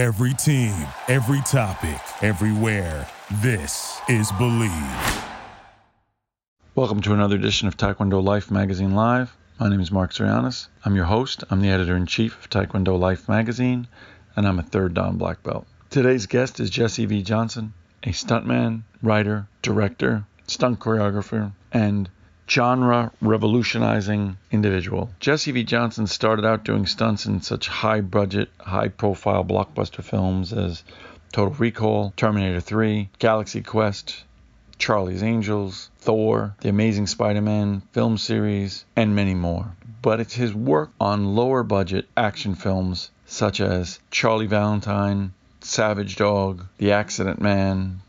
Every team, every topic, everywhere. This is Believe. Welcome to another edition of Taekwondo Life Magazine Live. My name is Mark Zarianis. I'm your host. I'm the editor in chief of Taekwondo Life Magazine, and I'm a third Dan black belt. Today's guest is Jesse V. Johnson, a stuntman, writer, director, stunt choreographer, and genre revolutionizing individual. Jesse V. Johnson started out doing stunts in such high budget, high profile blockbuster films as Total Recall, Terminator 3, Galaxy Quest, Charlie's Angels, Thor, The Amazing Spider Man film series, and many more. But it's his work on lower budget action films such as Charlie Valentine, Savage Dog, The Accident Man,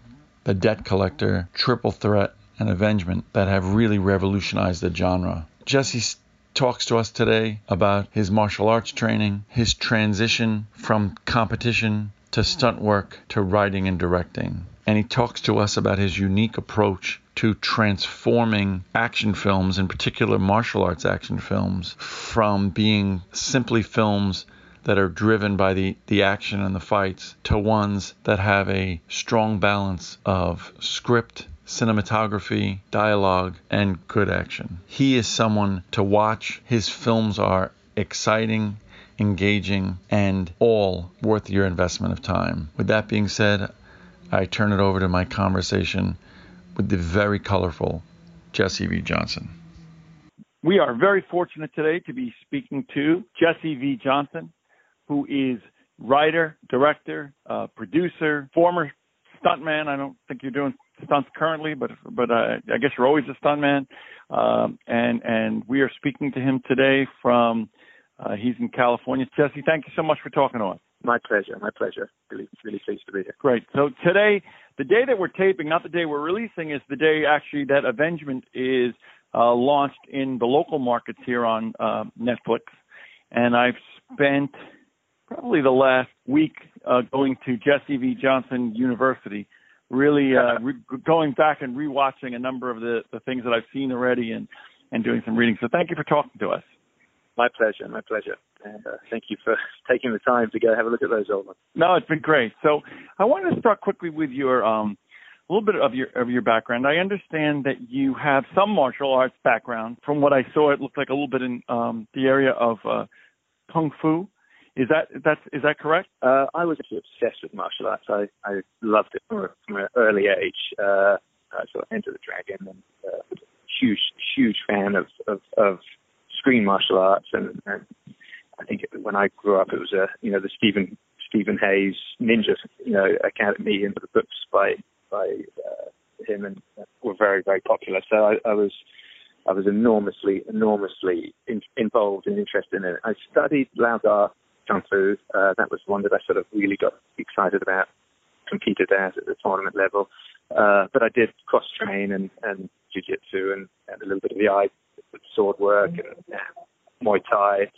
The Debt Collector, Triple Threat, and Avengement that have really revolutionized the genre. Jesse talks to us today about his martial arts training, his transition from competition to stunt work to writing and directing. And he talks to us about his unique approach to transforming action films, in particular martial arts action films, from being simply films that are driven by the, the action and the fights to ones that have a strong balance of script, cinematography, dialogue, and good action. He is someone to watch. His films are exciting, engaging, and all worth your investment of time. With that being said, I turn it over to my conversation with the very colorful Jesse V. Johnson. We are very fortunate today to be speaking to Jesse V. Johnson, who is writer, director, uh, producer, former stuntman. I don't think you're doing stunts currently, but but uh, I guess you're always a stuntman. Um, and and we are speaking to him today from uh, he's in California. Jesse, thank you so much for talking to us. My pleasure. My pleasure. Really, really pleased to be here. Great. So today, the day that we're taping, not the day we're releasing, is the day actually that Avengement is uh, launched in the local markets here on uh, Netflix. And I've spent probably the last week uh, going to Jesse V. Johnson University, really uh, re- going back and rewatching a number of the, the things that I've seen already and, and doing some reading. So thank you for talking to us. My pleasure, my pleasure. And uh, thank you for taking the time to go have a look at those old ones. No, it's been great. So I wanted to start quickly with your um, a little bit of your of your background. I understand that you have some martial arts background. From what I saw, it looked like a little bit in um, the area of uh, kung fu. Is that that's is that correct? Uh, I was obsessed with martial arts. I I loved it from, from an early age. Uh, I saw Enter the Dragon and uh, huge huge fan of of, of screen martial arts and, and I think when I grew up it was a you know the Stephen Stephen Hayes Ninja you know Academy and the books by by uh, him and were very very popular. So I, I was I was enormously enormously in, involved and interested in it. I studied Lau Gar Kung Fu. Uh, that was one that I sort of really got excited about, competed at at the tournament level. Uh, but I did cross train and, and jiu-jitsu and, and a little bit of the eye sword work and uh, Muay Thai.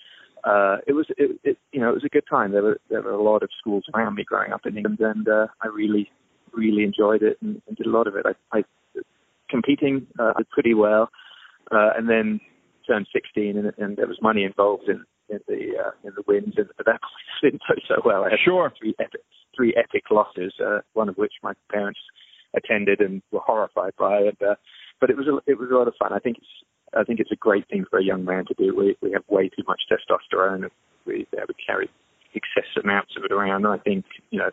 Uh, it was, it, it, you know, it was a good time. There were there were a lot of schools around me growing up in England, and uh, I really, really enjoyed it and, and did a lot of it. I, I competing uh, pretty well, uh, and then turned 16, and, and there was money involved in in the uh, in the wins, and at that point I didn't do so well. I had sure. three epic three epic losses, uh, one of which my parents attended and were horrified by. And, uh, but it was a, it was a lot of fun. I think it's I think it's a great thing for a young man to do. We we have way too much testosterone. We uh, we carry excessive amounts of it around. And I think you know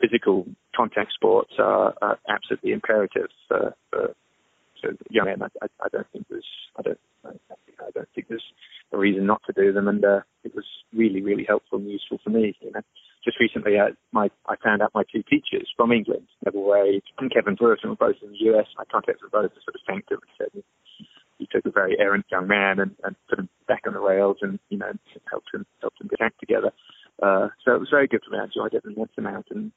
physical contact sports are, are absolutely imperative for, for, for young men. I, I, don't think there's I don't I don't think there's a reason not to do them, and uh, it was really really helpful and useful for me. You know, just recently I, uh, my I found out my two teachers from England, Neville Wade and Kevin Brewerton, were both in the US. I contacted both and sort of thanked them and said he took a very errant young man and, and put him back on the rails and you know helped him helped him get back together. Uh, so it was very good for me. I enjoyed it and went amount, and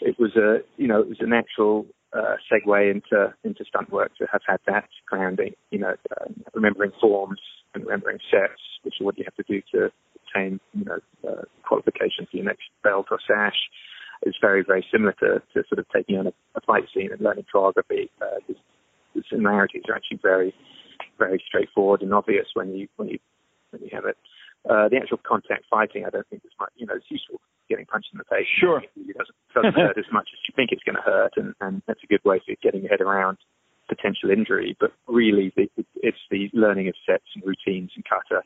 it was a you know it was a natural uh, segue into into stunt work to have had that grounding. You know, uh, remembering forms and remembering sets, which is what you have to do to obtain you know uh, qualification for your next belt or sash. Is very very similar to, to sort of taking on a, a fight scene and learning choreography. Uh, the similarities are actually very very straightforward and obvious when you when you when you have it. Uh, the actual contact fighting, I don't think is much. You know, it's useful getting punched in the face. Sure. It really doesn't, doesn't hurt as much as you think it's going to hurt, and, and that's a good way for getting your head around potential injury. But really, the, it's the learning of sets and routines and kata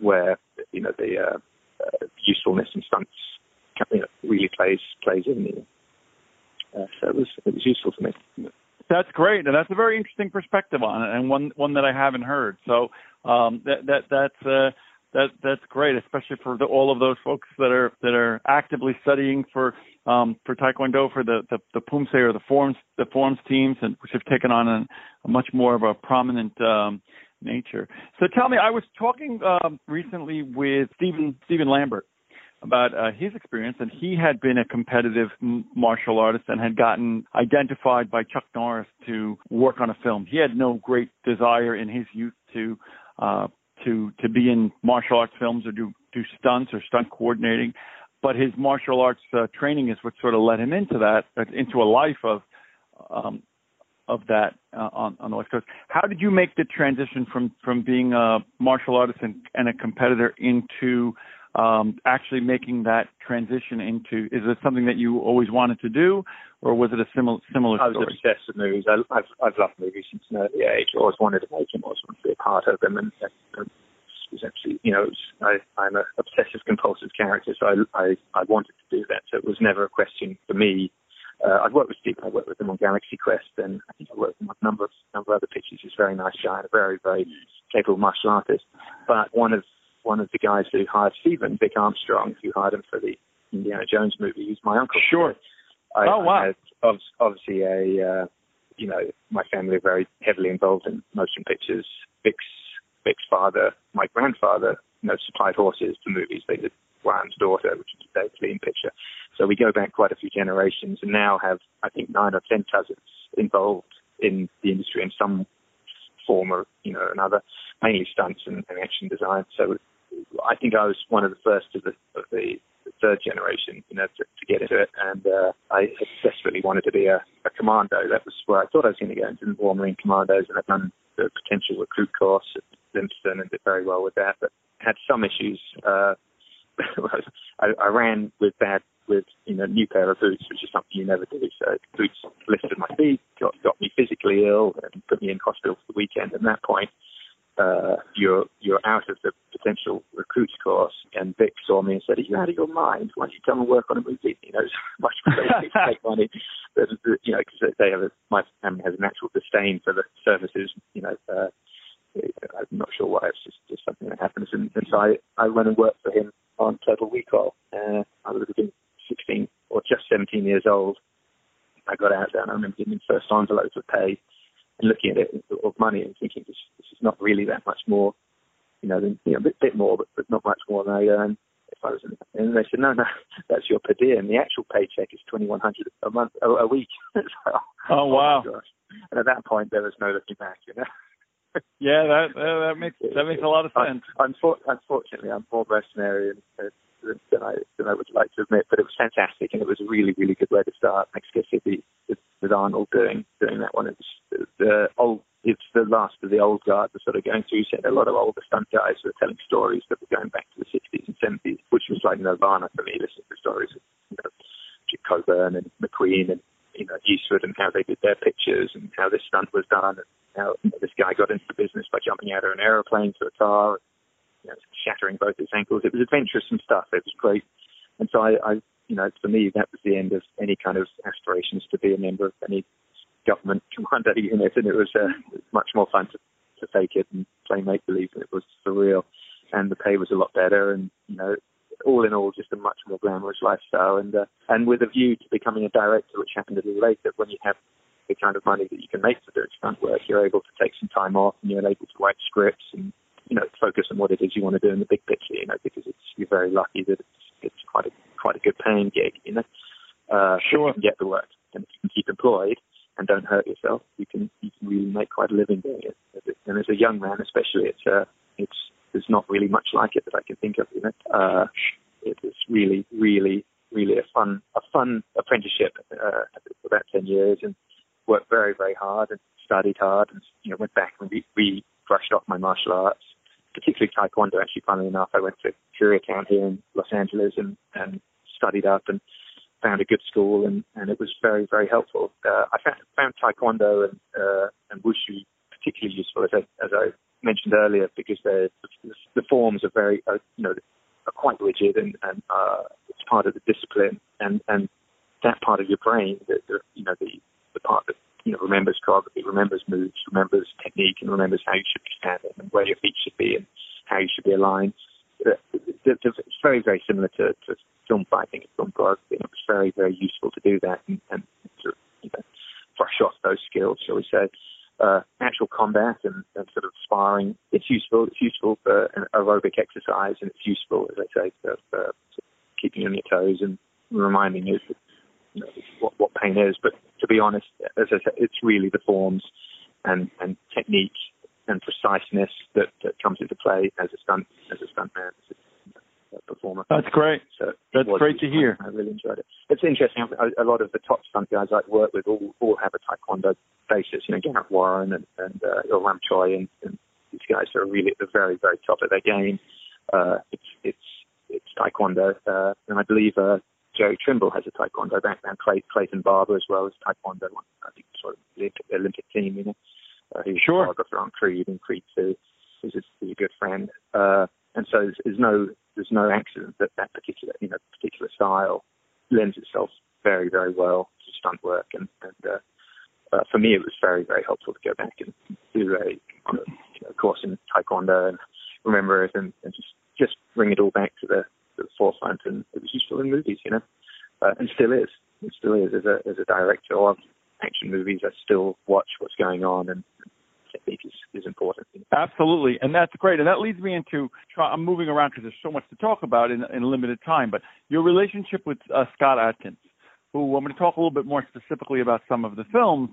where you know the uh, uh, usefulness and stunts you know, really plays plays in. Uh, so it was it was useful for me. That's great, and that's a very interesting perspective on it, and one one that I haven't heard. So um, that that that's uh, that that's great, especially for the, all of those folks that are that are actively studying for um, for Taekwondo for the the, the Poomsae or the forms the forms teams, and which have taken on a, a much more of a prominent um, nature. So tell me, I was talking um, recently with Stephen Stephen Lambert about uh, his experience, and he had been a competitive martial artist and had gotten identified by Chuck Norris to work on a film. He had no great desire in his youth to uh, to to be in martial arts films or do do stunts or stunt coordinating, but his martial arts uh, training is what sort of led him into that uh, into a life of um, of that uh, on, on the West Coast. How did you make the transition from from being a martial artist and, and a competitor into um, actually making that transition into? Is it something that you always wanted to do, or was it a similar similar story? I was obsessed with movies. I, have I've loved movies since an early age. I always wanted to make them. I always wanted to be a part of them, and, and was actually, you know, was, I, I'm an obsessive compulsive character, so I, I I wanted to do that. So it was never a question for me uh, I've worked with Steve. I worked with him on Galaxy Quest, and I think I worked with him on a number of number of other pictures. He's a very nice guy and a very very capable martial artist. But one of one of the guys who hired Stephen, Vic Armstrong, who hired him for the Indiana Jones movie, he's my uncle. Sure. I, oh wow. I had obviously a uh, you know my family are very heavily involved in motion pictures. Vic's Vic's father, my grandfather, you know, supplied horses to movies. They did Ryan's daughter, which is a very clean picture. So we go back quite a few generations and now have, I think, nine or ten cousins involved in the industry in some form or, you know, another, mainly stunts and, and action design. So I think I was one of the first of the, of the third generation, you know, to, to get into it. And uh, I desperately wanted to be a, a commando. That was where I thought I was going to go into the Royal Marine Commandos, and I've done the potential recruit course at Lympstone and did very well with that. But had some issues. Uh, I, I ran with bad with you know new pair of boots, which is something you never do. So boots lifted my feet, got got me physically ill, and put me in hospital for the weekend. At that point, uh, you're you're out of the potential recruits course. And Vic saw me and said, "Are you out of your mind? Why don't you come and work on a movie? You know, it's much better to take money. But, you know, because they have a, my family has a natural disdain for the services. You know, uh, I'm not sure why. It's just, just something that happens. And, and so I I went and worked for him on Total Recall. Uh, I would have been 16 or just 17 years old. I got out there and I remember getting first envelopes of pay and looking at it of money and thinking this, this is not really that much more, you know, than, you know a bit, bit more, but, but not much more than I earn if I was in. And they said, no, no, that's your per diem. The actual paycheck is 2100 a month, a, a week. so, oh, oh wow! Oh and at that point, there was no looking back, you know yeah, that that makes that makes a lot of sense. unfortunately, I'm more mercenary than I than I would like to admit, but it was fantastic, and it was a really really good way to start Mexico City with, with Arnold doing doing that one. It's the uh, old. It's the last of the old guard that's sort of going through. So a lot of older stunt guys who are telling stories that were going back to the 60s and 70s, which was like Nirvana for me, listening to stories of you know, Coburn and McQueen and you know Eastwood and how they did their pictures and how this stunt was done and how you know, this guy got into the business by jumping out of an aeroplane to a car, you know, shattering both his ankles. It was adventurous and stuff. It was great, and so I, I, you know, for me that was the end of any kind of aspirations to be a member of any government commando unit, and it was uh, much more fun to, to fake it and play make believe, it was surreal, and the pay was a lot better, and you know, all in all, just a much more glamorous lifestyle, and uh, and with a view to becoming a director, which happened a little later when you have the kind of money that you can make for doing stunt work, you're able to take some time off, and you're able to write scripts and you know focus on what it is you want to do in the big picture. You know, because it's you're very lucky that it's, it's quite a quite a good paying gig. You know, uh, sure, you can get the work, and you can keep employed and don't hurt yourself, you can you can really make quite a living doing it. And as a young man, especially, it's uh, it's there's not really much like it that I can think of. You know, uh, it was really, really, really a fun, a fun apprenticeship uh, for about ten years, and worked very, very hard and studied hard, and you know went back and re, re brushed off my martial arts particularly Taekwondo. Actually, funnily enough, I went to Koreatown here in Los Angeles and, and studied up and found a good school, and, and it was very, very helpful. Uh, I found, found Taekwondo and, uh, and Wushu particularly useful, as I, as I mentioned earlier, because the, the forms are very, uh, you know, are quite rigid and, and uh, it's part of the discipline, and, and that part of your brain, the, the you know, the, the part that you know remembers choreography, remembers moves, remembers technique, and remembers how you should be standing and where your feet should be and how you should be aligned. It's very, very similar to, to film fighting and film choreography. Very, very useful to do that and, and to you know, brush off those skills, shall we say. Uh, actual combat and, and, sort of sparring, it's useful. It's useful for an aerobic exercise, and it's useful, as I say, for, for keeping on your toes and reminding you you know, what, what pain is. But to be honest, as I said, it's really the forms and, and technique and preciseness that, that comes into play as a stunt as a stuntman, performer. That's great. So that's great to hear. I really enjoyed it. It's interesting. A, lot of the top stunt guys I work with all, all have a taekwondo basis. You know, Garrett Warren and and uh, Ram Choi and, and these guys are really at the very very top of their game. Uh, it's it's it's taekwondo, uh, and I believe uh, Jerry Trimble has a taekwondo background. Clay, Clayton Barber as well as taekwondo. I think sort of Olympic, Olympic team, you know. Uh, he's sure. a choreographer on Creed and Creed 2. He's a, he's a good friend. Uh, and so there's, there's no there's no accident that that particular you know particular style lends itself very very well to stunt work and, and uh, uh, for me it was very very helpful to go back and do a know, course in taekwondo and remember it and, and just just bring it all back to the to the forefront, and it was useful in movies, you know, uh, and still is. It still is as a as a director of action movies. I still watch what's going on, and technique is, is important. Absolutely, and that's great. And that leads me into I'm moving around because there's so much to talk about in, in limited time. But your relationship with uh, Scott Adkins, who I'm going to talk a little bit more specifically about some of the films,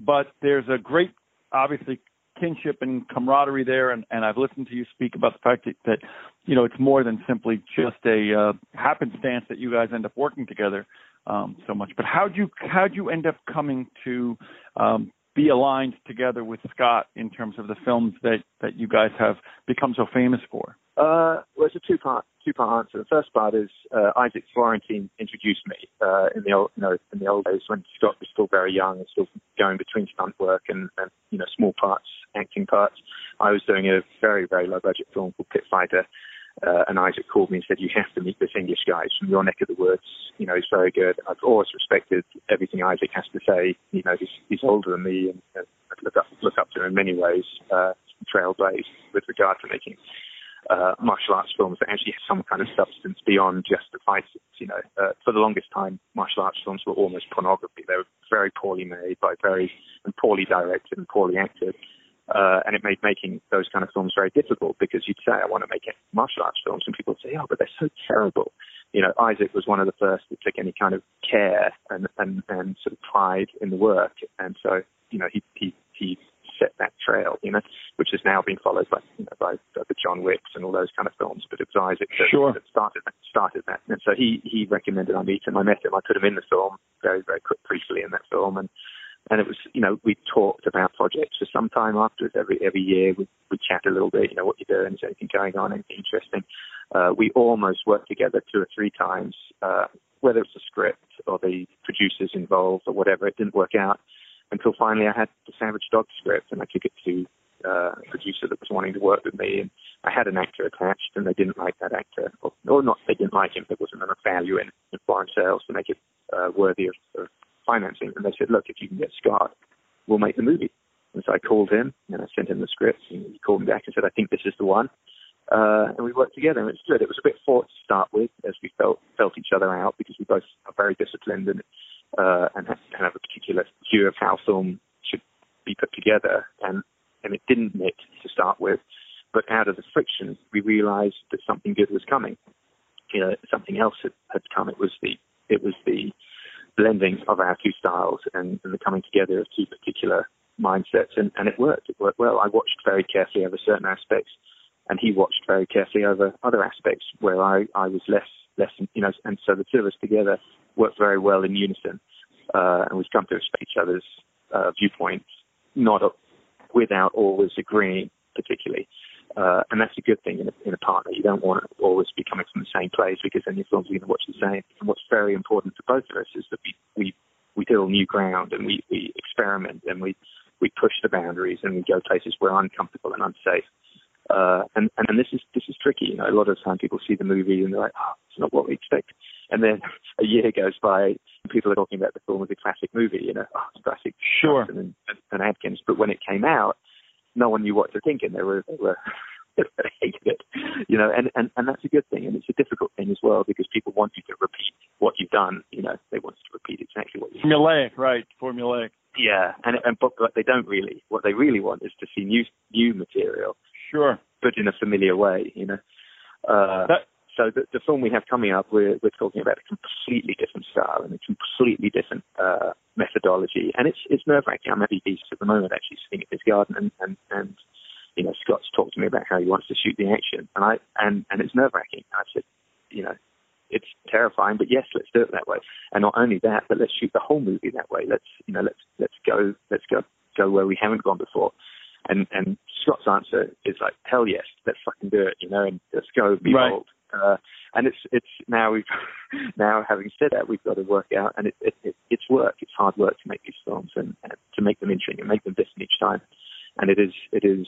but there's a great, obviously kinship and camaraderie there, and, and I've listened to you speak about the fact that, that you know it's more than simply just a uh, happenstance that you guys end up working together um, so much. But how'd you how'd you end up coming to um, be aligned together with Scott in terms of the films that that you guys have become so famous for? Uh, well, it's a two part two part answer. The first part is uh, Isaac Florentine introduced me uh, in the old you know in the old days when Scott was still very young and still going between stunt work and, and you know small parts, acting parts. I was doing a very very low budget film called Pit Fighter. Uh, and Isaac called me and said, "You have to meet this English guy. He's from your neck of the woods. You know, he's very good. I've always respected everything Isaac has to say. You know, he's, he's older than me, and, and I look up look up to him in many ways. Uh, trailblaze with regard to making uh, martial arts films that actually have some kind of substance beyond just the fights. You know, uh, for the longest time, martial arts films were almost pornography. They were very poorly made, by very and poorly directed and poorly acted. Uh, and it made making those kind of films very difficult because you'd say, I want to make martial arts films, and people would say, oh, but they're so terrible. You know, Isaac was one of the first that took any kind of care and, and, and sort of pride in the work. And so, you know, he, he, he set that trail, you know, which has now been followed by, you know, by, by the John Wicks and all those kind of films. But it was Isaac that, sure. that started that, started that. And so he he recommended I meet him. I met him. I put him in the film very very quick, briefly in that film, and and it was you know we talked about projects for some time afterwards. Every every year we we chat a little bit. You know what you're doing, is anything going on, anything interesting. Uh, we almost worked together two or three times. Uh, whether it's the script or the producers involved or whatever, it didn't work out until finally I had the Savage Dog script and I took it to uh, a producer that was wanting to work with me, and I had an actor attached, and they didn't like that actor, or, or not they didn't like him. There wasn't enough value in, in foreign sales to make it uh, worthy of, of financing. And they said, look, if you can get Scott, we'll make the movie. And so I called him and I sent him the script, and he called me back and said, I think this is the one. Uh, and we worked together, and it's good. It was a bit fraught to start with, as we felt felt each other out because we both are very disciplined and uh, and have, have a particular view of how film should be put together. And and it didn't knit to start with, but out of the friction, we realised that something good was coming. You know, something else had, had come. It was the it was the blending of our two styles and, and the coming together of two particular mindsets, and, and it worked. It worked well. I watched very carefully over certain aspects, and he watched very carefully over other aspects where I, I was less less you know, and so the two of us together worked very well in unison, uh, and we've come to respect each other's uh, viewpoints, not without always agreeing particularly. Uh, and that's a good thing in a, in a partner. You don't want to always be coming from the same place because then your films are going to watch the same. And what's very important to both of us is that we, we, we fill new ground and we, we experiment and we, we push the boundaries and we go places where uncomfortable and unsafe. Uh, and, and this is, this is tricky. You know, a lot of time people see the movie and they're like, oh, it's not what we expect. And then a year goes by, and people are talking about the film as a classic movie, you know, oh, it's classic. Sure. And, and, and Adkins. But when it came out, no one knew what to think, and they were, they were they hated it, you know, and, and, and that's a good thing, and it's a difficult thing as well because people want you to repeat what you've done, you know, they want you to repeat exactly what you've done. Formulaic, right? Formulaic. Yeah, and and but, but they don't really. What they really want is to see new new material, Sure. but in a familiar way, you know. Uh, That, so the, the film we have coming up, we're we're talking about a completely different style and a completely different uh, methodology, and it's it's nerve wracking. I'm at Beast at the moment, actually sitting in his garden, and and and you know Scott's talked to me about how he wants to shoot the action, and I and and it's nerve wracking. I said, you know, it's terrifying, but yes, let's do it that way. And not only that, but let's shoot the whole movie that way. Let's you know let's let's go let's go go where we haven't gone before. And and Scott's answer is like, hell yes, let's fucking do it, you know, and let's go be Right. bold. Uh, and it's it's now we've now having said that we've got to work out and it, it, it it's work it's hard work to make these films and, and to make them interesting and make them different each time. And it is it is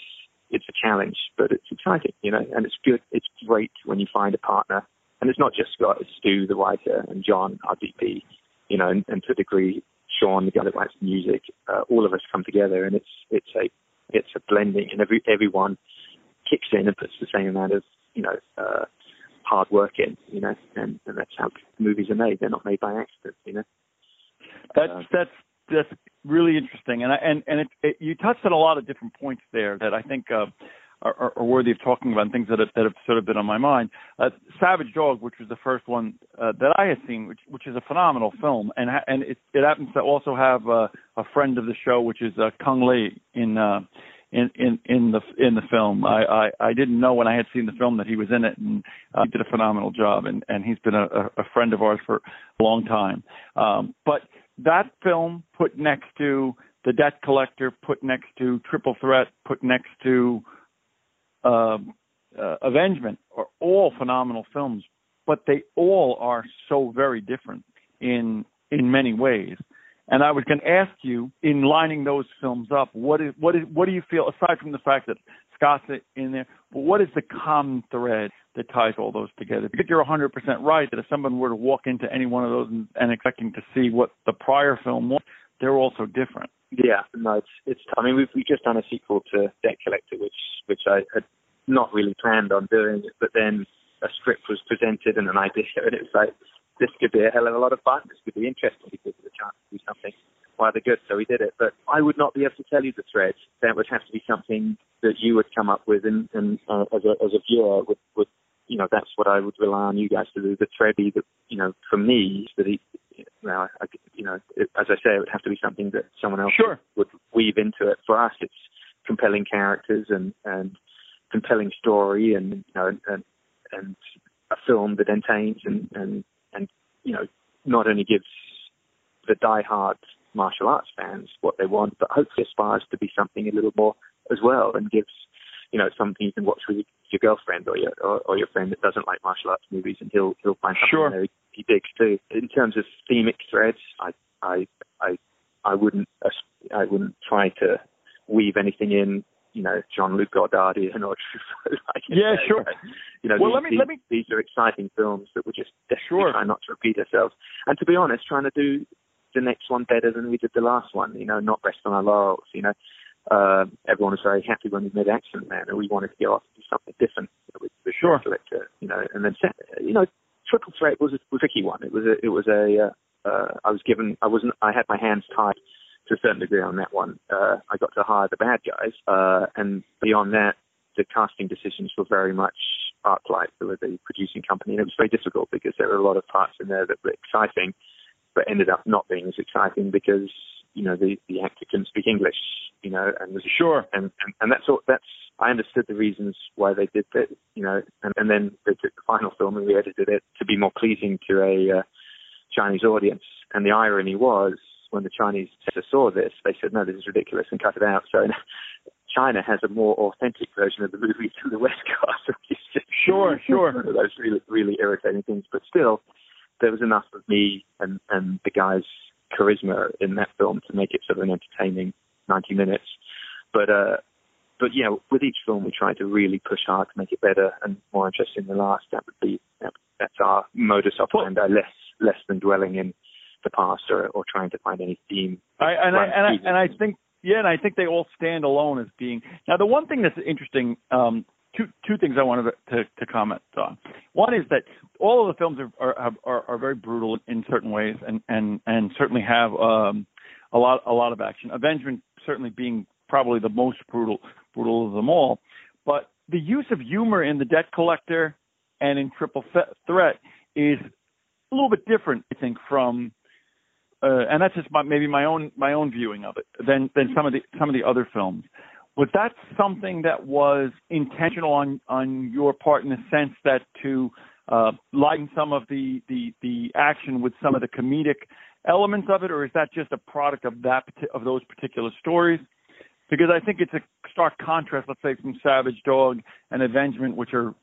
it's a challenge but it's exciting you know and it's good it's great when you find a partner. And it's not just Scott it's Stu the writer and John our DP you know and, and to a degree Sean the guy that writes music uh, all of us come together and it's it's a it's a blending and every everyone kicks in and puts the same amount of you know uh, hard work in, you know, and, and that's how movies are made. They're not made by accident, you know. That's Uh, that's that's really interesting, and I, and and it, it, you touched on a lot of different points there that I think uh, are, are, worthy of talking about, and things that have, that have sort of been on my mind. Uh, Savage Dog, which was the first one uh, that I had seen, which which is a phenomenal film, and ha- and it, it happens to also have uh, a friend of the show, which is uh, Cung Le in. Uh, in in in the in the film. I, I I didn't know when I had seen the film that he was in it, and uh, he did a phenomenal job. And and he's been a, a friend of ours for a long time. Um, but that film put next to The Debt Collector, put next to Triple Threat, put next to uh, uh, Avengement, are all phenomenal films. But they all are so very different in in many ways. And I was going to ask you, in lining those films up, what is what is what do you feel aside from the fact that Scott's in there, but what is the common thread that ties all those together? Because you're 100% right that if someone were to walk into any one of those and, and expecting to see what the prior film was, they're all so different. Yeah, no, it's it's. I mean, we've we've just done a sequel to Debt Collector, which which I had not really planned on doing, but then a script was presented and an idea, and it was like this could be a hell of a lot of fun. This could be interesting. He gives it a chance to do something rather good, so we did it. But I would not be able to tell you the threads. That would have to be something that you would come up with, and, and uh, as a as a viewer would would you know that's what I would rely on you guys to do. The thread that you know for me that he. Well, I, you know, it, as I say, it would have to be something that someone else Sure. would weave into it. For us, it's compelling characters and and compelling story and you know and and a film that entertains and and and you know not only gives the die-hard martial arts fans what they want, but hopefully aspires to be something a little more as well and gives you know something you can watch with your girlfriend or your or, or your friend that doesn't like martial arts movies and he'll he'll find something Sure. there he, digs too. In terms of themic threads, I I I I wouldn't I wouldn't try to weave anything in you know, Jean Luc Godardian or Truffaut. I Yeah, say, sure. You know, Well, these, let me- these, let me- these are exciting films that we're just desperately Sure. trying not to repeat ourselves. And to be honest, trying to do the next one better than we did the last one. You know, not rest on our laurels. You know, uh, everyone was very happy when we made Accident Man, and we wanted to go off and do something different with, with Sure. Collector. You know, and then you know, Triple Threat was a, was a tricky one. It was a it was a uh, uh, I was given I wasn't I had my hands tied to a certain degree on that one. Uh, I got to hire the bad guys, uh, and beyond that, the casting decisions were very much ArcLight, who were the producing company, and it was very difficult because there were a lot of parts in there that were exciting, but ended up not being as exciting because you know the the actor couldn't speak English, you know, and was Sure. and and, and that's all. That's I understood the reasons why they did that, you know, and, and then they took the final film and we edited it to be more pleasing to a uh, Chinese audience. And the irony was when the Chinese saw this, they said, "No, this is ridiculous," and cut it out. So China has a more authentic version of the movie than the West Coast. sure, sure. One of those really, really irritating things. But still, there was enough of me and, and the guy's charisma in that film to make it sort of an entertaining 90 minutes. But, uh, but you know, with each film we try to really push hard to make it better and more interesting than last. That would be that, that's our modus operandi. Less less than dwelling in the past or, or trying to find any theme. I, and I and I and I think yeah, and I think they all stand alone as being. Now, the one thing that's interesting, um, two two things I wanted to, to, to comment on. One is that all of the films are are, are, are very brutal in certain ways, and and and certainly have um, a lot a lot of action. Avengement certainly being probably the most brutal brutal of them all, but the use of humor in the Debt Collector and in Triple Threat is a little bit different, I think, from uh, and that's just my, maybe my own my own viewing of it than than some of the some of the other films. Was that something that was intentional on on your part in the sense that to uh, lighten some of the, the the action with some of the comedic elements of it, or is that just a product of that of those particular stories? Because I think it's a stark contrast, let's say, from Savage Dog and Avengement, which are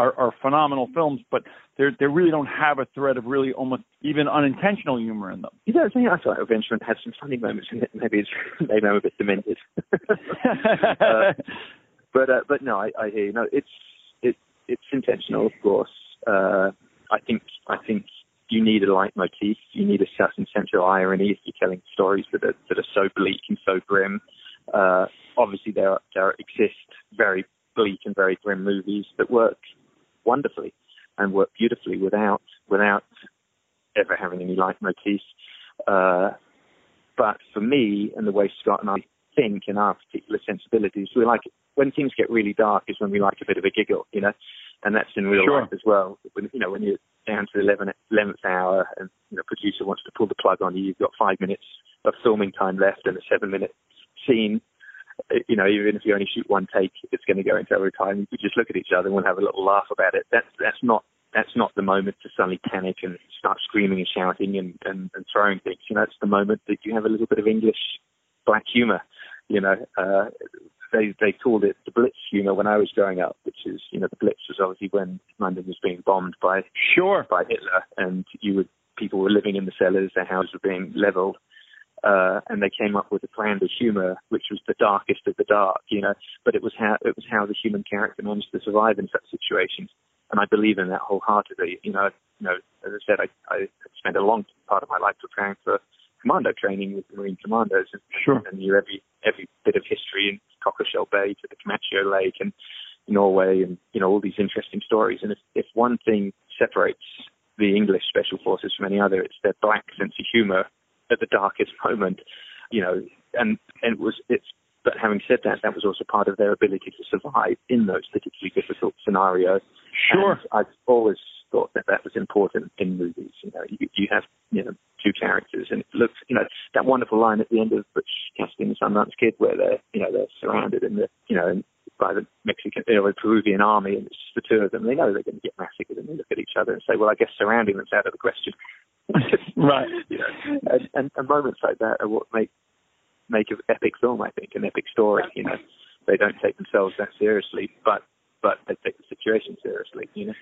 are, are phenomenal films, but they they really don't have a thread of really almost even unintentional humor in them. You know, I thought Avengement had some funny moments in it. Maybe it's maybe I'm a bit demented. uh, but uh, but no, I, I hear you. No, it's it it's intentional, of course. Uh, I think I think you need a leitmotif. You need a certain sense of irony if you're telling stories that are that are so bleak and so grim. Uh, obviously, there there exist very bleak and very grim movies that work wonderfully and work beautifully without without ever having any leitmotifs. Uh, but for me and the way Scott and I think and our particular sensibilities, we like when things get really dark is when we like a bit of a giggle, you know, and that's in real sure. life as well. When you know when you're down to the 11th, 11th hour and you know, producer wants to pull the plug on you, you've got five minutes of filming time left and a seven minute scene you know, even if you only shoot one take, it's going to go into overtime. We just look at each other and we'll have a little laugh about it. That's that's not that's not the moment to suddenly panic and start screaming and shouting and, and, and throwing things. You know, it's the moment that you have a little bit of English black humor. You know, uh, they they called it the Blitz humor when I was growing up, which is you know the Blitz was obviously when London was being bombed by sure by Hitler, and you would people were living in the cellars, their houses were being leveled, uh, and they came up with a brand of humor which was the darkest of the dark, you know. But it was how it was how the human character managed to survive in such situations, and I believe in that wholeheartedly. You know, you know, as I said, I, I spent a long part of my life preparing for commando training with Marine commandos, and, sure. and knew every every bit of history in Cockleshell Bay to the Comacchio Lake and Norway, and you know all these interesting stories. And if if one thing separates the English special forces from any other, it's their black sense of humor at the darkest moment, you know, and and it was it's. But having said that, that was also part of their ability to survive in those particularly difficult scenarios. Sure, and I've always thought that that was important in movies. You know, you, you have you know two characters, and it looks you know that wonderful line at the end of Cassidy and Sundance Kid, where they're you know they're surrounded in the you know by the Mexican or Peruvian army, and it's just the two of them. They know they're going to get massacred, and they look at each other and say, "Well, I guess surrounding them's out of the question." right. Know, and, and, and moments like that are what make make an epic film. I think an epic story. You know, they don't take themselves that seriously, but but they take the situation seriously. You know.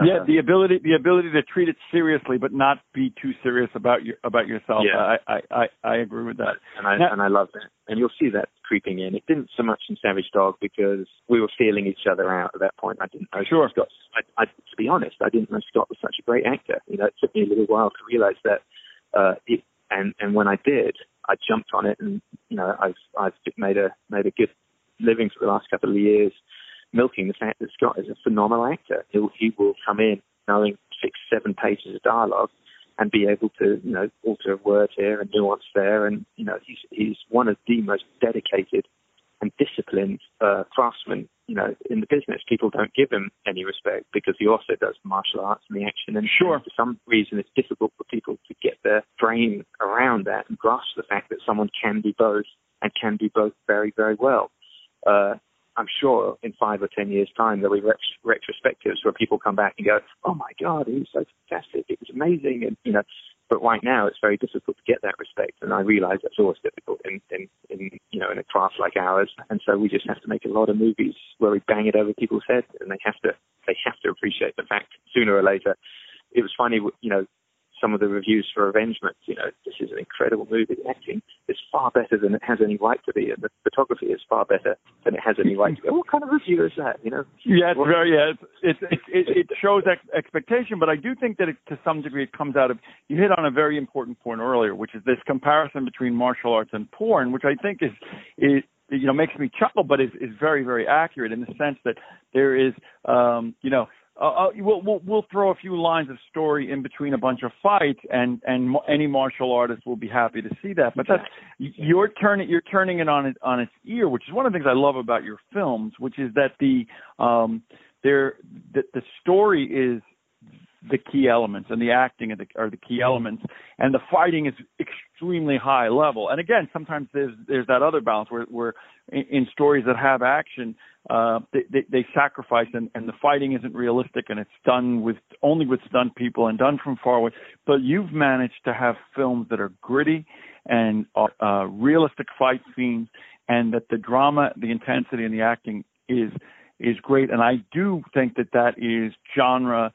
Yeah, uh, the ability the ability to treat it seriously, but not be too serious about your about yourself. Yeah. I, I I I agree with that, and I now, and I love that. And you'll see that creeping in. It didn't so much in Savage Dog because we were feeling each other out at that point. I didn't know sure. Scott. I, I, to be honest, I didn't know Scott was such a great actor. You know, it took me a little while to realize that. Uh, it, and and when I did, I jumped on it, and you know, I've I've made a made a good living for the last couple of years milking the fact that Scott is a phenomenal actor. He'll, he will come in knowing six, seven pages of dialogue and be able to, you know, alter a word here and nuance there. And, you know, he's, he's one of the most dedicated and disciplined uh, craftsmen, you know, in the business. People don't give him any respect because he also does martial arts and the action. And sure. for some reason, it's difficult for people to get their brain around that and grasp the fact that someone can be both and can do both very, very well. Uh, I'm sure in five or ten years' time there'll be ret- retrospectives where people come back and go, "Oh my God, he was so fantastic! It was amazing!" And you know, but right now it's very difficult to get that respect, and I realise that's always difficult in, in in you know in a craft like ours, and so we just have to make a lot of movies where we bang it over people's heads, and they have to they have to appreciate the fact sooner or later. It was funny, you know, some of the reviews for Avengement, you know, this is an incredible movie. The acting far better than it has any right to be, and the photography is far better than it has any right to be. What kind of review is that? You know? Yeah, it's very. Yeah, it's, it it, it shows ex- expectation, but I do think that it, to some degree it comes out of. You hit on a very important point earlier, which is this comparison between martial arts and porn, which I think is is you know makes me chuckle, but is is very very accurate in the sense that there is um, you know uh, uh, we'll, we'll we'll throw a few lines of story in between a bunch of fights, and and any martial artist will be happy to see that. But that's you're turning you're turning it on it on its ear, which is one of the things I love about your films, which is that the um there the, the story is the key elements and the acting are the, are key elements. And the fighting is extremely high level. And again sometimes there's there's that other balance where where in, stories that have action uh they, they, they sacrifice and, and the fighting isn't realistic and it's done with only with stunt people and done from far away. But you've managed to have films that are gritty and uh, uh realistic fight scenes and that the drama the intensity and the acting is is great. And I do think that that is genre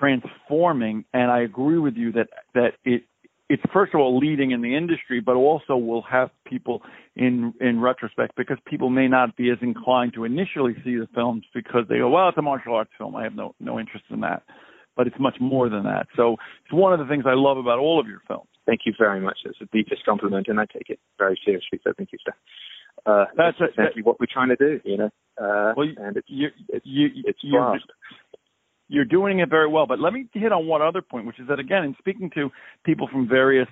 transforming, and I agree with you that that it it's first of all leading in the industry, but also will have people in in retrospect because people may not be as inclined to initially see the films because they go, well, it's a martial arts film. I have no no interest in that, but it's much more than that. So it's one of the things I love about all of your films. Thank you very much. It's the deepest compliment, and I take it very seriously. So thank you, sir. Uh, that's exactly what we're trying to do, you know. Uh, well, and it's you, it's, you, it's you, fast you're doing it very well. But let me hit on one other point, which is that again, in speaking to people from various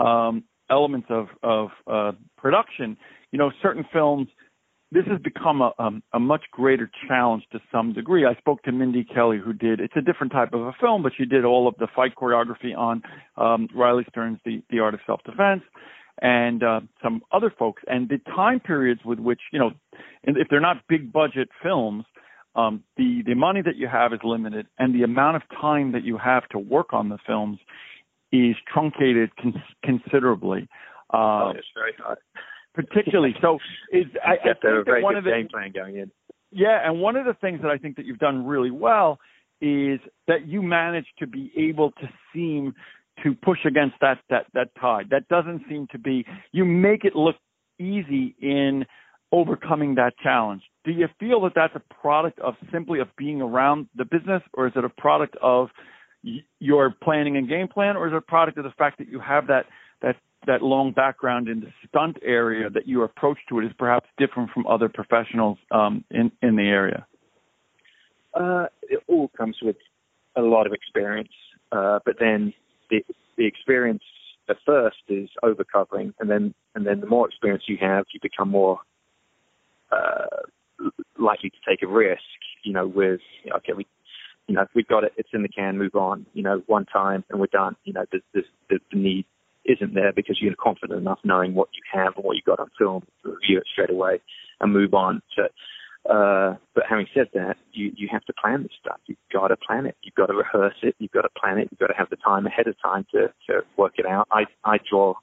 um, elements of of uh, production, you know, certain films. This has become a, um, a much greater challenge to some degree. I spoke to Mindy Kelly, who did it's a different type of a film, but she did all of the fight choreography on um, Riley Stearns' The The Art of Self Defense, and uh, some other folks. And the time periods with which you know, if they're not big budget films, um, the the money that you have is limited, and the amount of time that you have to work on the films is truncated cons- considerably. Uh, oh, it's very hard. Particularly, so is I, I think that one of the game plan going in. Yeah, and one of the things that I think that you've done really well is that you manage to be able to seem to push against that that that tide. That doesn't seem to be. You make it look easy in overcoming that challenge. Do you feel that that's a product of simply of being around the business, or is it a product of your planning and game plan, or is it a product of the fact that you have that that that long background in the stunt area that your approach to it is perhaps different from other professionals um, in in the area? Uh, it all comes with a lot of experience, uh, but then the the experience at first is overcovering, and then and then the more experience you have, you become more uh, likely to take a risk, you know, with, you know, okay, we, you know, we've got it, it's in the can, move on, you know, one time and we're done. You know, the, the, the, need isn't there because you're confident enough knowing what you have and what you got on film to review it straight away and move on. So, uh, but having said that, you, you have to plan this stuff. You've got to plan it. You've got to rehearse it. You've got to plan it. You've got to have the time ahead of time to, to work it out. I, I draw,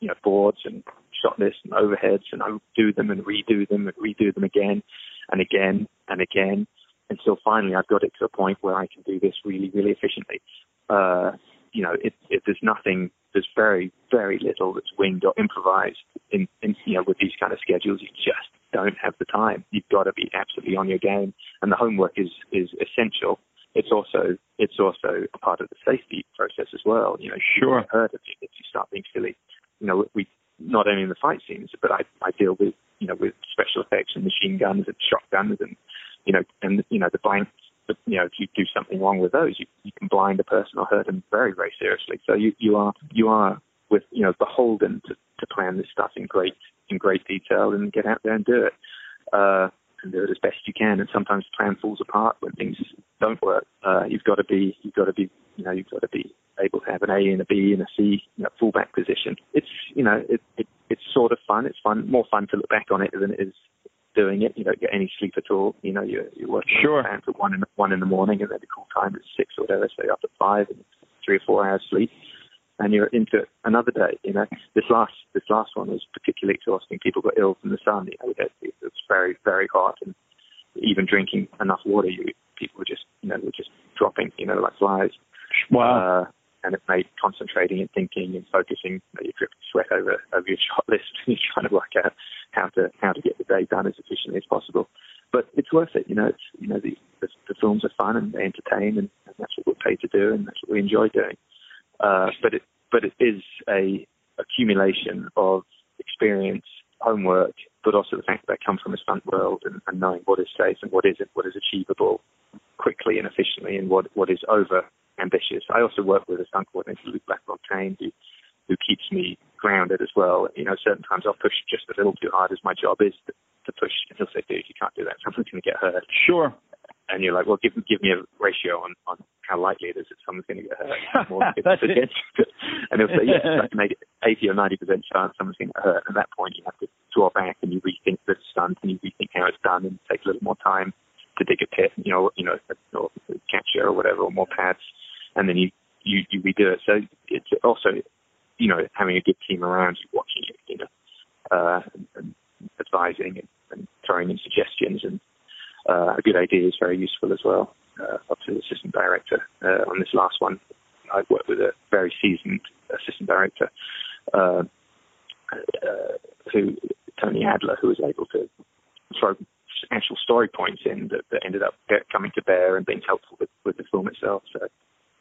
you know, boards and shot lists and overheads, and I do them and redo them and redo them again and again and again until finally I've got it to a point where I can do this really, really efficiently. Uh, you know, it, it, there's nothing, there's very, very little that's winged or improvised in, in, you know, with these kind of schedules. You just don't have the time. You've got to be absolutely on your game, and the homework is is essential. It's also it's also a part of the safety process as well. You know, sure. Heard of it if you start being silly. You know, we not only in the fight scenes, but I, I deal with you know with special effects and machine guns and shotguns and you know and you know the blanks. You know, if you do something wrong with those, you, you can blind a person or hurt them very, very seriously. So you, you are you are with you know beholden to, to plan this stuff in great in great detail and get out there and do it. Uh, and do it as best you can. And sometimes plan falls apart when things don't work. Uh, you've got to be, you've got to be, you know, you've got to be able to have an A and a B and a C, you know, fullback position. It's, you know, it, it, it's sort of fun. It's fun, more fun to look back on it than it is doing it. You don't get any sleep at all. You know, you're, you're working sure. on at one in the, one in the morning, and then the call time is six or whatever. So you're up at five and three or four hours sleep, and you're into another day. You know, this last this last one was particularly exhausting. People got ill from the sun. You know, it was very very hot, and even drinking enough water, you people were just you know were just dropping. You know, like flies. Wow. Uh, and it made concentrating and thinking and focusing. You, know, you drip sweat over over your shot list, and you're trying to work out how to how to get the day done as efficiently as possible. But it's worth it. You know, it's you know the the, the films are fun and they entertain, and, and that's what we're paid to do, and that's what we enjoy doing. Uh, but it but it is a accumulation of experience, homework, but also the fact that I come from a stunt world and, and knowing what is safe and what isn't, what is achievable quickly and efficiently, and what what is over ambitious. I also work with a stunt coordinator, Luke Blacklock-Tane, who who keeps me grounded as well. You know, certain times I'll push just a little too hard as my job is to, to push, and he'll say, "Dude, you can't do that. Someone's going to get hurt." Sure. And you're like, "Well, give give me a ratio on on how likely it is that someone's going to get hurt." More That's it. and he'll say, "Yes, I can make it 80 or 90 percent chance someone's going to get hurt." And at that point, you have to draw back and you rethink the stunt and you rethink how it's done and take a little more time to dig a pit, you know, you know, or catcher or whatever, or more pads, and then you you you redo it. So it's also you know, having a good team around you watching it, you know, uh, and, and advising and, and, throwing in suggestions and uh, a good idea is very useful as well. Uh, up to the assistant director uh, on this last one, I've worked with a very seasoned assistant director, uh, uh, who Tony Adler, who was able to throw actual story points in that, that ended up coming to bear and being helpful with, with the film itself. So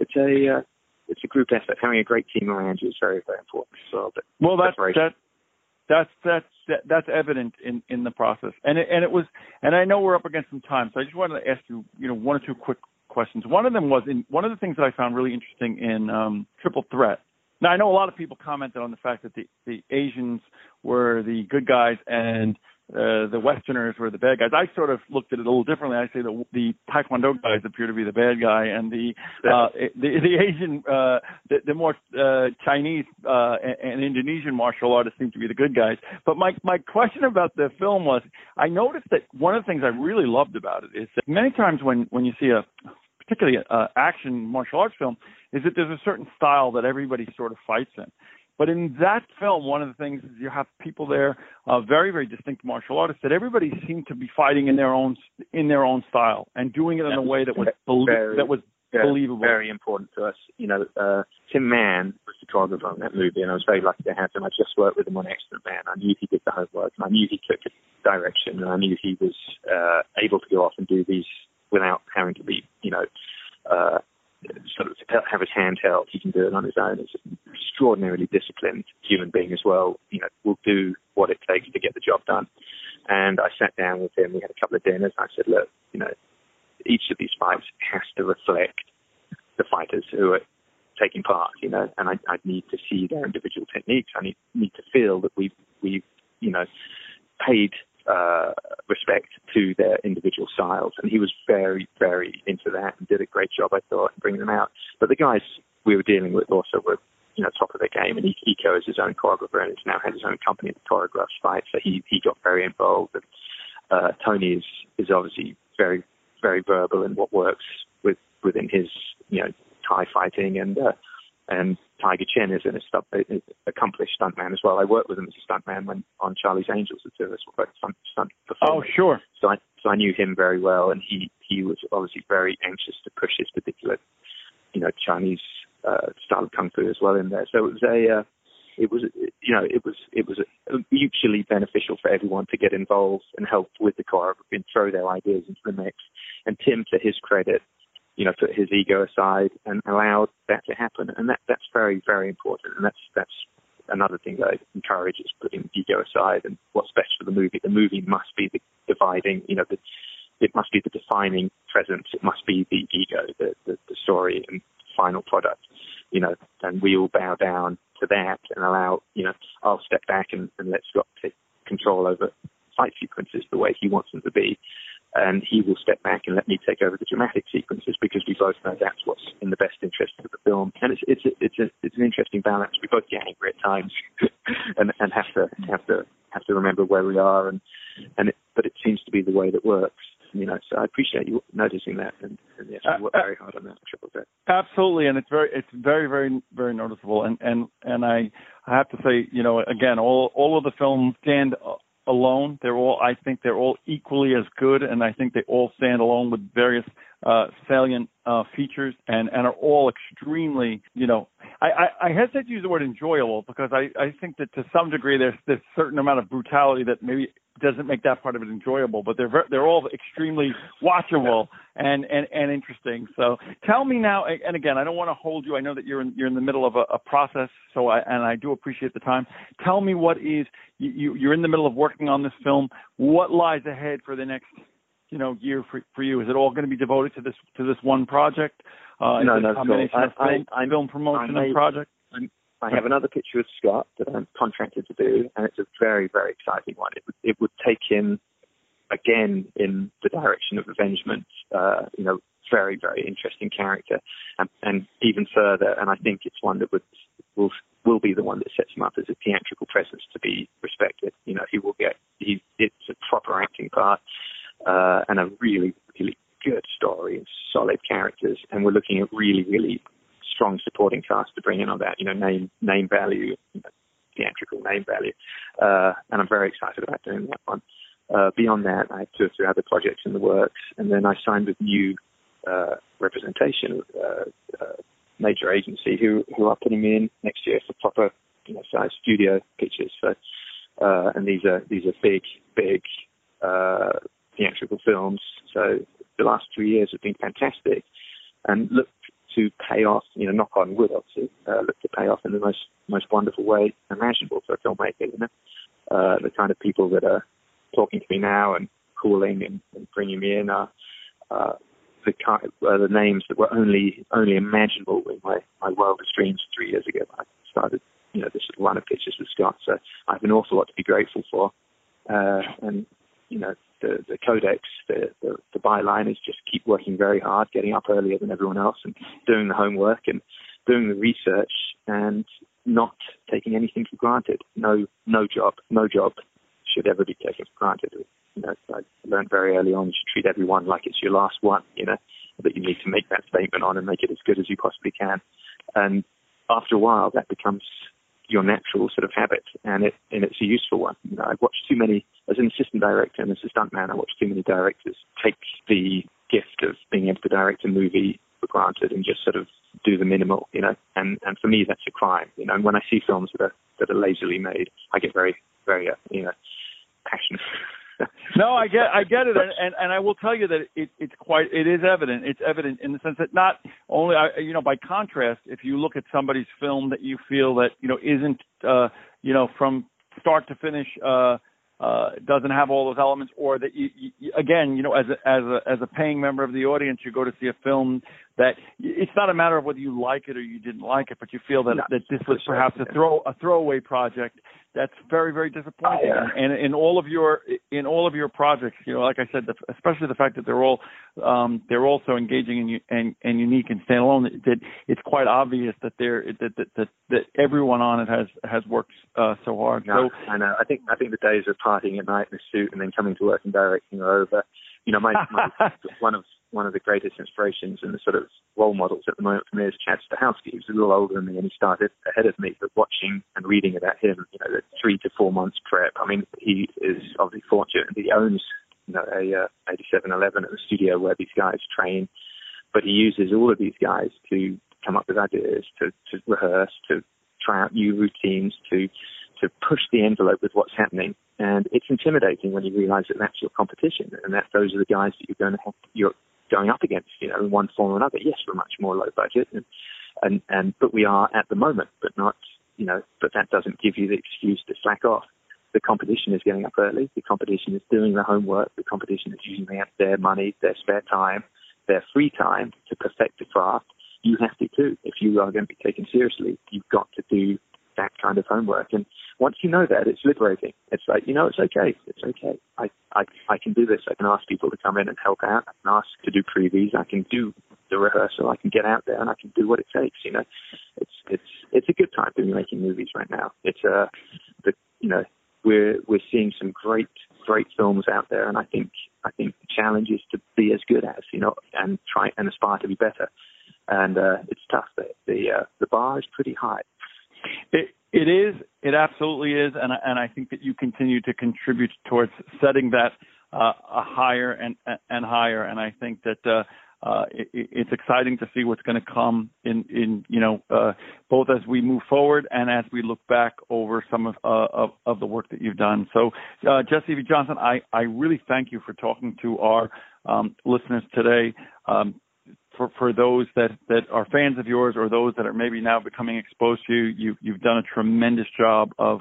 it's a uh, it's a group effort. Having a great team around you is very, very important as well. But well, that's that, that's that's that, that's evident in in the process, and it, and it was, and I know we're up against some time, so I just wanted to ask you, you know, one or two quick questions. One of them was in one of the things that I found really interesting in um, Triple Threat. Now I know a lot of people commented on the fact that the the Asians were the good guys and uh, the Westerners were the bad guys. I sort of looked at it a little differently. I say the the Taekwondo guys appear to be the bad guy, and the uh, the, the Asian, uh, the, the more uh, Chinese uh, and, and Indonesian martial artists seem to be the good guys. But my my question about the film was, I noticed that one of the things I really loved about it is that many times when when you see a particularly uh, action martial arts film, is that there's a certain style that everybody sort of fights in. But in that film, one of the things is you have people there, uh, very very distinct martial artists that everybody seemed to be fighting in their own in their own style and doing it in a way that was very, that was very, believable. Very important to us. You know, uh, Tim Man was the choreographer on that movie, and I was very lucky to have him. I just worked with him on Accident Man. I knew he did the homework, and I knew he took direction, and I knew he was uh, able to go off and do these without having to be, you know, uh, sort of have his hand held. He can do it on his own. He's an extraordinarily disciplined human being as well. You know, will do what it takes to get the job done. And I sat down with him. We had a couple of dinners. I said, look, you know, each of these fights has to reflect the fighters who are taking part. You know, and I, I need to see their individual techniques. I need need to feel that we've we've you know paid uh, respect to their individual styles. And he was very, very into that and did a great job, I thought, in bringing them out. But the guys we were dealing with also were, you know, top of their game. And Iko is his own choreographer and has now had his own company that choreographs fights. So he, he got very involved. And uh, Tony is, is obviously very, very verbal in what works with within his, you know, Thai fighting and uh, and Tiger Chen is an accomplished stuntman as well. I worked with him as a stuntman when on Charlie's Angels. The two of us were both stunt, stunt performers. Oh, sure. So I so I knew him very well, and he he was obviously very anxious to push his particular, you know, Chinese uh, style of kung fu as well in there. So it was a uh, it was you know it was it was mutually beneficial for everyone to get involved and help with the choreography and throw their ideas into the mix. And Tim, to his credit, you know, put his ego aside and allowed that to happen. And that that's very, very important. And that's that's another thing that I encourage is putting ego aside and what's best for the movie. The movie must be the dividing, you know, the, it must be the defining presence. It must be the ego, the, the, the story and final product, you know, and we all bow down to that and allow, you know, I'll step back and, and let Scott take control over fight sequences the way he wants them to be and he will step back and let me take over the dramatic sequences because we both know that's what's in the best interest of the film. And it's it's a, it's a, it's an interesting balance. We both get angry at times, and and have to have to have to remember where we are, and and it, but it seems to be the way that works. you know, so I appreciate you noticing that, and, and yes, uh, we worked uh, very hard on that Triple Z. Absolutely, and it's very, it's very, very, very noticeable, and and and I, I have to say, you know, again, all all of the films stand alone. They're all, I think, they're all equally as good, and I think they all stand alone with various uh, salient uh, features, and and are all extremely, you know, I, I, I hesitate to use the word enjoyable because I I think that to some degree there's there's a certain amount of brutality that maybe doesn't make that part of it enjoyable, but they're they're all extremely watchable and and and interesting. So tell me now, and again, I don't want to hold you. I know that you're in you're in the middle of a, a process, so I and I do appreciate the time. Tell me what is you you're in the middle of working on this film. What lies ahead for the next you know year for for you? Is it all going to be devoted to this to this one project? Uh, no, no, combination of film, I, I, film promotion I, and project. I'm, I have another picture with Scott that I'm contracted to do, and it's a very, very exciting one. It would, it would take him again in the direction of avengement. Uh, you know, very, very interesting character, and, and even further. And I think it's one that would will will be the one that sets him up as a theatrical presence to be respected. You know, he will get he it's a proper acting part uh, and a really, really good story and solid characters. And we're looking at really, really strong supporting cast to bring in on that, you know, name name value, theatrical name value. Uh, and I'm very excited about doing that one. Uh, beyond that, I have two or three other projects in the works, and then I signed with new uh, representation, uh, uh, major agency who who are putting me in next year for proper, you know, size studio pictures. So, uh, and these are these are big, big uh, theatrical films. So the last three years have been fantastic, and look to pay off, you know, knock on wood, obviously, uh, look to pay off in the most most wonderful way imaginable for a filmmaker. You know, uh, the kind of people that are talking to me now and calling and, and bringing me in are uh, the kind, uh, the names that were only only imaginable in my my wildest dreams three years ago. I started, you know, this run of pictures with Scott. So I have an awful lot to be grateful for, uh, and you know, the, the codex, the, the, the byline is just keep working very hard, getting up earlier than everyone else and doing the homework and doing the research and not taking anything for granted. No, no job, no job should ever be taken for granted. You know, I learned very early on you should treat everyone like it's your last one, you know, that you need to make that statement on and make it as good as you possibly can. And after a while, that becomes your natural sort of habit, and it and it's a useful one. You know, I've watched too many as an assistant director and as a stuntman. I watched too many directors take the gift of being able to direct a movie for granted and just sort of do the minimal, you know. And and for me, that's a crime, you know. And when I see films that are that are lazily made, I get very very uh, you know passionate. no, I get I get it, and, and and I will tell you that it it's quite it is evident. It's evident in the sense that not only you know by contrast, if you look at somebody's film that you feel that you know isn't uh you know from start to finish uh uh, doesn't have all those elements, or that you, you again, you know, as a, as a as a paying member of the audience, you go to see a film that it's not a matter of whether you like it or you didn't like it, but you feel that no, that this was perhaps a throw a throwaway project. That's very very disappointing. Uh, and in all of your in all of your projects, you know, like I said, the, especially the fact that they're all um, they're also engaging and, and and unique and standalone. That it's quite obvious that they're that that that, that everyone on it has has worked uh, so hard. No, so, I know. I think I think the days of partying at night in a suit and then coming to work and directing are over. You know, my, my one of one of the greatest inspirations and the sort of role models at the moment for me is Chad Stahelski. He's a little older than me and he started ahead of me, but watching and reading about him, you know, the three to four months prep. I mean, he is obviously fortunate. He owns, you know, a uh, 87Eleven at the studio where these guys train, but he uses all of these guys to come up with ideas, to, to rehearse, to try out new routines, to to push the envelope with what's happening. And it's intimidating when you realize that that's your competition and that those are the guys that you're going to have, you're going up against, you know, in one form or another. Yes, we're much more low budget and, and, and, but we are at the moment, but not, you know, but that doesn't give you the excuse to slack off. The competition is getting up early. The competition is doing the homework. The competition is using their, money, their spare time, their free time to perfect the craft. You have to too. If you are going to be taken seriously, you've got to do that kind of homework. And once you know that, it's liberating. It's like, you know, it's okay. It's okay. I, I, I can do this. I can ask people to come in and help out. I can ask to do previews. I can do the rehearsal. I can get out there and I can do what it takes. You know, it's, it's, it's a good time to be making movies right now. It's, uh, the, you know, we're, we're seeing some great, great films out there. And I think I think the challenge is to be as good as, you know, and try and aspire to be better. And uh, it's tough. The the, uh, the bar is pretty high. It it is. It absolutely is, and and I think that you continue to contribute towards setting that uh, a higher and and higher. And I think that uh, uh, it, it's exciting to see what's going to come in, in you know, uh, both as we move forward and as we look back over some of, uh, of, of the work that you've done. So, uh, Jesse V. Johnson, I, I really thank you for talking to our um, listeners today. Um, for, for those that, that are fans of yours or those that are maybe now becoming exposed to you, you you've done a tremendous job of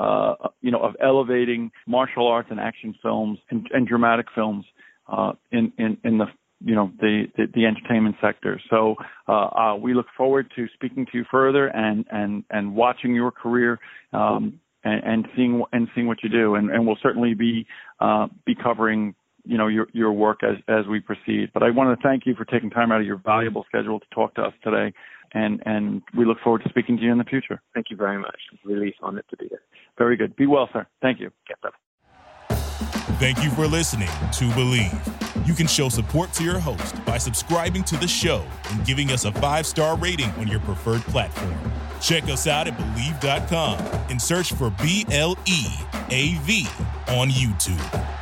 uh, you know, of elevating martial arts and action films and, and dramatic films uh, in, in, in the you know the, the, the entertainment sector. So uh, uh, we look forward to speaking to you further and and and watching your career um, and, and seeing and seeing what you do. And, and we'll certainly be uh, be covering you know your your work as as we proceed. But I want to thank you for taking time out of your valuable schedule to talk to us today. And and we look forward to speaking to you in the future. Thank you very much. Really honored to be here. Very good. Be well, sir. Thank you. Yes, Thank you for listening to Bleav. You can show support to your host by subscribing to the show and giving us a five star rating on your preferred platform. Check us out at Bleav.com and search for B L E A V on YouTube.